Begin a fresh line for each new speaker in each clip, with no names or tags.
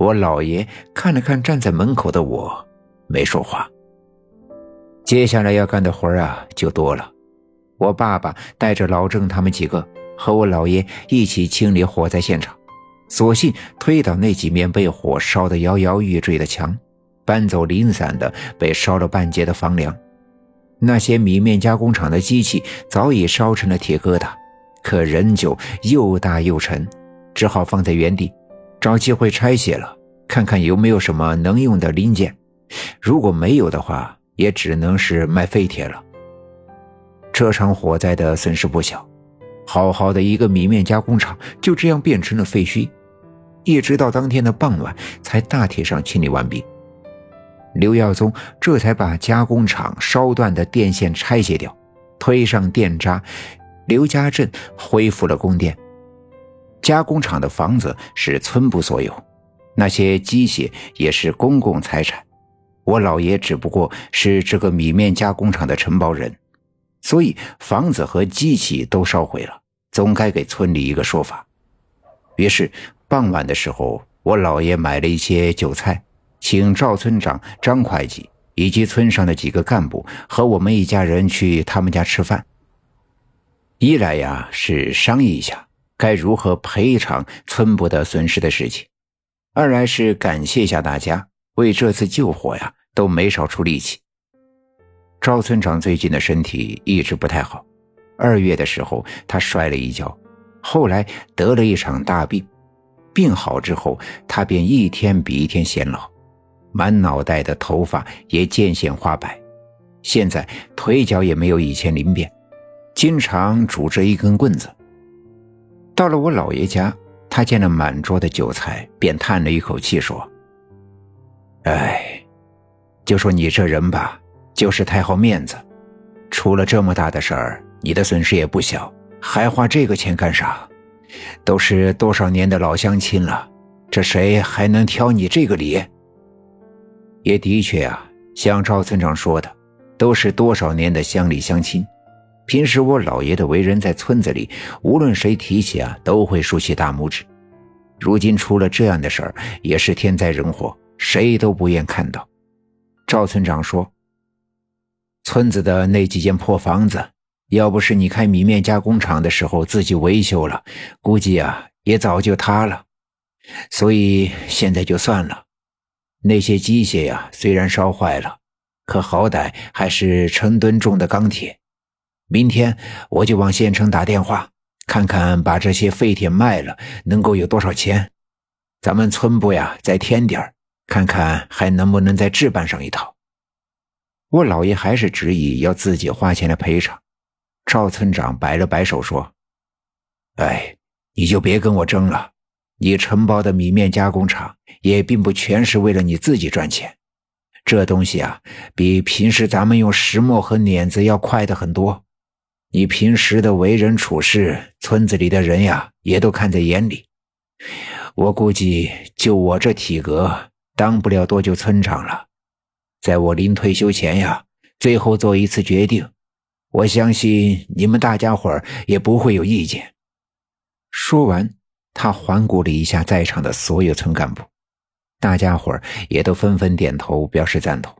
我姥爷看了看站在门口的我，没说话。接下来要干的活啊就多了。我爸爸带着老郑他们几个和我姥爷一起清理火灾现场，索性推倒那几面被火烧得摇摇欲坠的墙，搬走零散的被烧了半截的房梁。那些米面加工厂的机器早已烧成了铁疙瘩，可仍旧又大又沉，只好放在原地，找机会拆卸了，看看有没有什么能用的零件。如果没有的话，也只能是卖废铁了。这场火灾的损失不小，好好的一个米面加工厂就这样变成了废墟。一直到当天的傍晚，才大体上清理完毕。刘耀宗这才把加工厂烧断的电线拆卸掉，推上电闸，刘家镇恢复了供电。加工厂的房子是村部所有，那些机械也是公共财产。我老爷只不过是这个米面加工厂的承包人，所以房子和机器都烧毁了，总该给村里一个说法。于是傍晚的时候，我老爷买了一些酒菜，请赵村长、张会计以及村上的几个干部和我们一家人去他们家吃饭。一来呀是商议一下该如何赔偿村部的损失的事情，二来是感谢一下大家。为这次救火呀，都没少出力气。赵村长最近的身体一直不太好，二月的时候他摔了一跤，后来得了一场大病，病好之后他便一天比一天显老，满脑袋的头发也渐渐花白，现在腿脚也没有以前灵便，经常拄着一根棍子。到了我姥爷家，他见了满桌的酒菜，便叹了一口气说。哎，就说你这人吧，就是太好面子。出了这么大的事儿，你的损失也不小，还花这个钱干啥？都是多少年的老乡亲了，这谁还能挑你这个理？也的确啊，像赵村长说的，都是多少年的乡里乡亲。平时我老爷的为人，在村子里，无论谁提起啊，都会竖起大拇指。如今出了这样的事儿，也是天灾人祸。谁都不愿看到。赵村长说：“村子的那几间破房子，要不是你开米面加工厂的时候自己维修了，估计啊也早就塌了。所以现在就算了。那些机械呀，虽然烧坏了，可好歹还是成吨重的钢铁。明天我就往县城打电话，看看把这些废铁卖了能够有多少钱。咱们村部呀，再添点。”看看还能不能再置办上一套。我老爷还是执意要自己花钱来赔偿。赵村长摆了摆手说：“哎，你就别跟我争了。你承包的米面加工厂也并不全是为了你自己赚钱。这东西啊，比平时咱们用石磨和碾子要快的很多。你平时的为人处事，村子里的人呀也都看在眼里。我估计，就我这体格。”当不了多久村长了，在我临退休前呀，最后做一次决定，我相信你们大家伙也不会有意见。说完，他环顾了一下在场的所有村干部，大家伙也都纷纷点头表示赞同。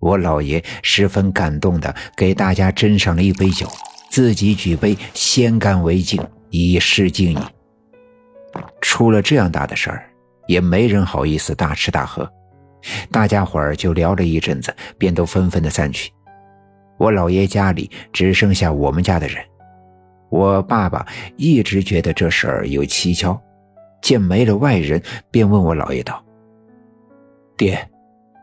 我老爷十分感动的给大家斟上了一杯酒，自己举杯先干为敬，以示敬意。出了这样大的事儿。也没人好意思大吃大喝，大家伙儿就聊了一阵子，便都纷纷的散去。我老爷家里只剩下我们家的人。我爸爸一直觉得这事儿有蹊跷，见没了外人，便问我老爷道：“爹，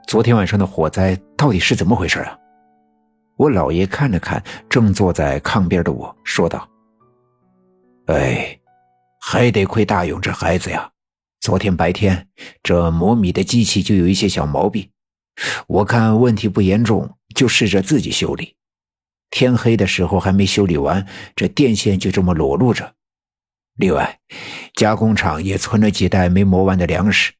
昨天晚上的火灾到底是怎么回事啊？”我老爷看了看正坐在炕边的我，说道：“哎，还得亏大勇这孩子呀。”昨天白天，这磨米的机器就有一些小毛病，我看问题不严重，就试着自己修理。天黑的时候还没修理完，这电线就这么裸露着。另外，加工厂也存了几袋没磨完的粮食，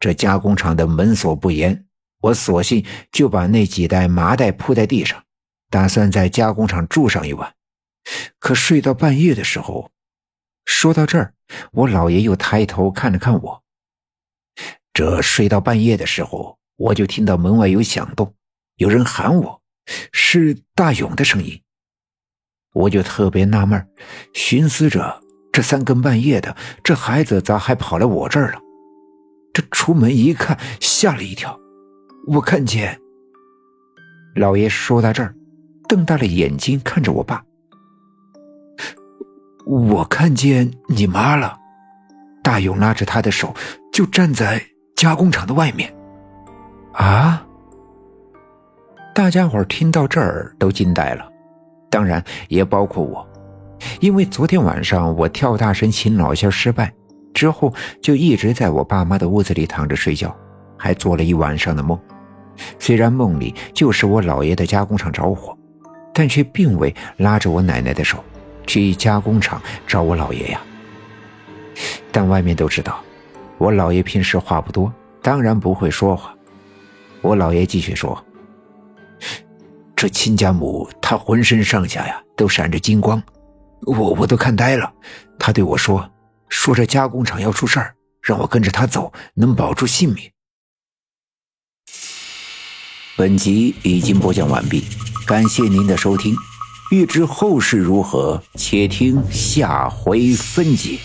这加工厂的门锁不严，我索性就把那几袋麻袋铺在地上，打算在加工厂住上一晚。可睡到半夜的时候，说到这儿。我老爷又抬头看了看我，这睡到半夜的时候，我就听到门外有响动，有人喊我，是大勇的声音。我就特别纳闷，寻思着这三更半夜的，这孩子咋还跑来我这儿了？这出门一看，吓了一跳，我看见老爷说到这儿，瞪大了眼睛看着我爸。我看见你妈了，大勇拉着她的手，就站在加工厂的外面。啊！大家伙听到这儿都惊呆了，当然也包括我，因为昨天晚上我跳大神请老仙失败之后，就一直在我爸妈的屋子里躺着睡觉，还做了一晚上的梦。虽然梦里就是我姥爷的加工厂着火，但却并未拉着我奶奶的手。去加工厂找我姥爷呀，但外面都知道，我姥爷平时话不多，当然不会说话。我姥爷继续说：“这亲家母她浑身上下呀都闪着金光，我我都看呆了。他对我说，说这加工厂要出事儿，让我跟着他走，能保住性命。”本集已经播讲完毕，感谢您的收听。欲知后事如何，且听下回分解。